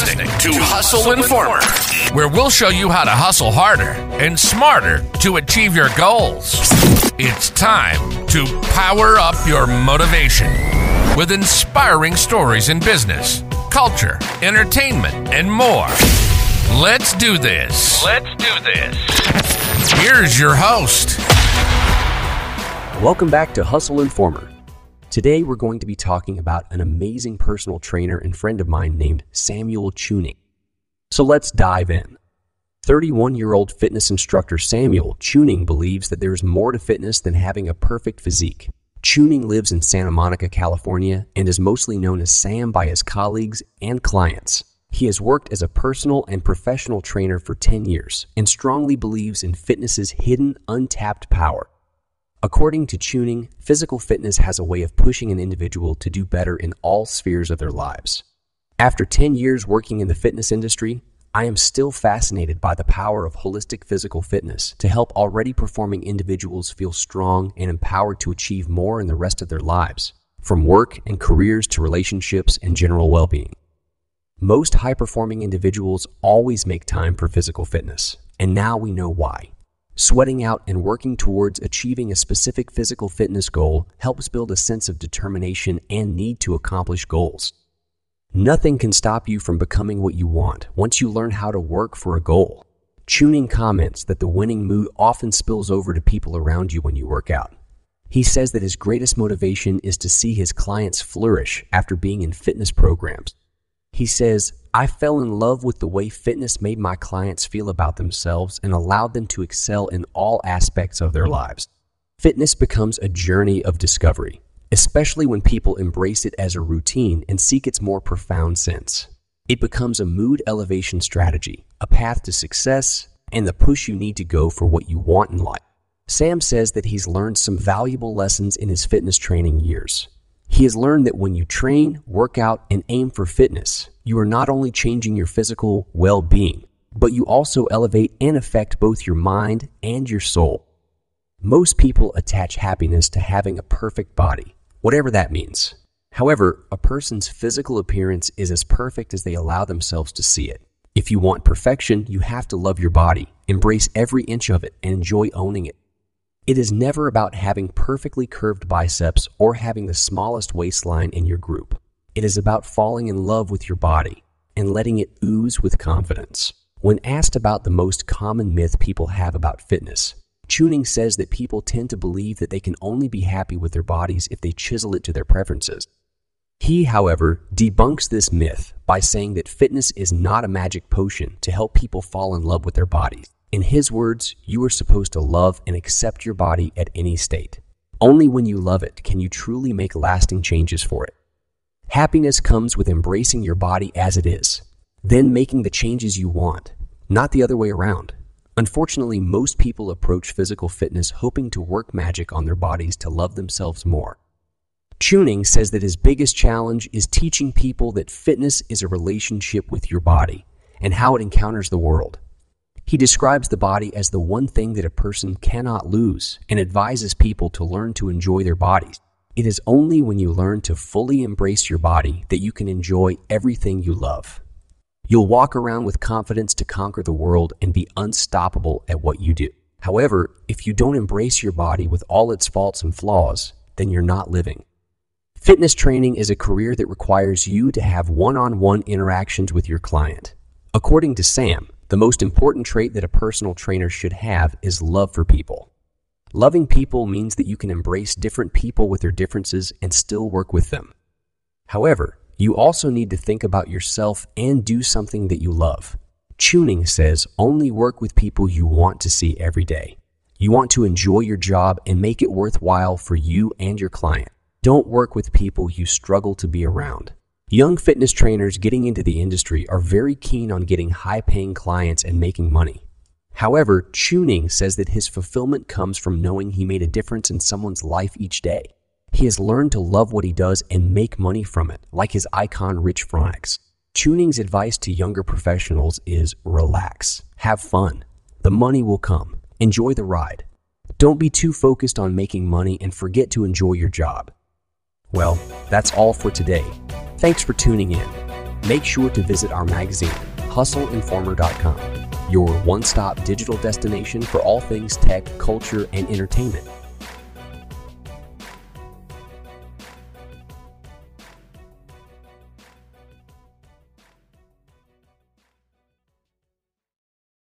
listening to Hustle Informer, where we'll show you how to hustle harder and smarter to achieve your goals. It's time to power up your motivation with inspiring stories in business, culture, entertainment, and more. Let's do this. Let's do this. Here's your host. Welcome back to Hustle Informer. Today we're going to be talking about an amazing personal trainer and friend of mine named Samuel Chewning. So let's dive in. 31 year old fitness instructor Samuel Chewning believes that there's more to fitness than having a perfect physique. Chewning lives in Santa Monica, California, and is mostly known as Sam by his colleagues and clients. He has worked as a personal and professional trainer for 10 years and strongly believes in fitness's hidden, untapped power. According to Chewning, physical fitness has a way of pushing an individual to do better in all spheres of their lives. After 10 years working in the fitness industry, I am still fascinated by the power of holistic physical fitness to help already performing individuals feel strong and empowered to achieve more in the rest of their lives, from work and careers to relationships and general well being. Most high performing individuals always make time for physical fitness, and now we know why. Sweating out and working towards achieving a specific physical fitness goal helps build a sense of determination and need to accomplish goals. Nothing can stop you from becoming what you want once you learn how to work for a goal. Chewning comments that the winning mood often spills over to people around you when you work out. He says that his greatest motivation is to see his clients flourish after being in fitness programs. He says, I fell in love with the way fitness made my clients feel about themselves and allowed them to excel in all aspects of their lives. Fitness becomes a journey of discovery, especially when people embrace it as a routine and seek its more profound sense. It becomes a mood elevation strategy, a path to success, and the push you need to go for what you want in life. Sam says that he's learned some valuable lessons in his fitness training years. He has learned that when you train, work out, and aim for fitness, you are not only changing your physical well being, but you also elevate and affect both your mind and your soul. Most people attach happiness to having a perfect body, whatever that means. However, a person's physical appearance is as perfect as they allow themselves to see it. If you want perfection, you have to love your body, embrace every inch of it, and enjoy owning it. It is never about having perfectly curved biceps or having the smallest waistline in your group. It is about falling in love with your body and letting it ooze with confidence. When asked about the most common myth people have about fitness, Chewning says that people tend to believe that they can only be happy with their bodies if they chisel it to their preferences. He, however, debunks this myth by saying that fitness is not a magic potion to help people fall in love with their bodies. In his words, you are supposed to love and accept your body at any state. Only when you love it can you truly make lasting changes for it. Happiness comes with embracing your body as it is, then making the changes you want, not the other way around. Unfortunately, most people approach physical fitness hoping to work magic on their bodies to love themselves more. Chewning says that his biggest challenge is teaching people that fitness is a relationship with your body and how it encounters the world. He describes the body as the one thing that a person cannot lose and advises people to learn to enjoy their bodies. It is only when you learn to fully embrace your body that you can enjoy everything you love. You'll walk around with confidence to conquer the world and be unstoppable at what you do. However, if you don't embrace your body with all its faults and flaws, then you're not living. Fitness training is a career that requires you to have one on one interactions with your client. According to Sam, the most important trait that a personal trainer should have is love for people. Loving people means that you can embrace different people with their differences and still work with them. However, you also need to think about yourself and do something that you love. Chewning says only work with people you want to see every day. You want to enjoy your job and make it worthwhile for you and your client. Don't work with people you struggle to be around. Young fitness trainers getting into the industry are very keen on getting high paying clients and making money. However, Chewning says that his fulfillment comes from knowing he made a difference in someone's life each day. He has learned to love what he does and make money from it, like his icon Rich Froning. Chewnings's advice to younger professionals is relax, have fun. The money will come. Enjoy the ride. Don't be too focused on making money and forget to enjoy your job. Well, that's all for today. Thanks for tuning in. make sure to visit our magazine, hustleinformer.com, your one stop digital destination for all things tech, culture, and entertainment.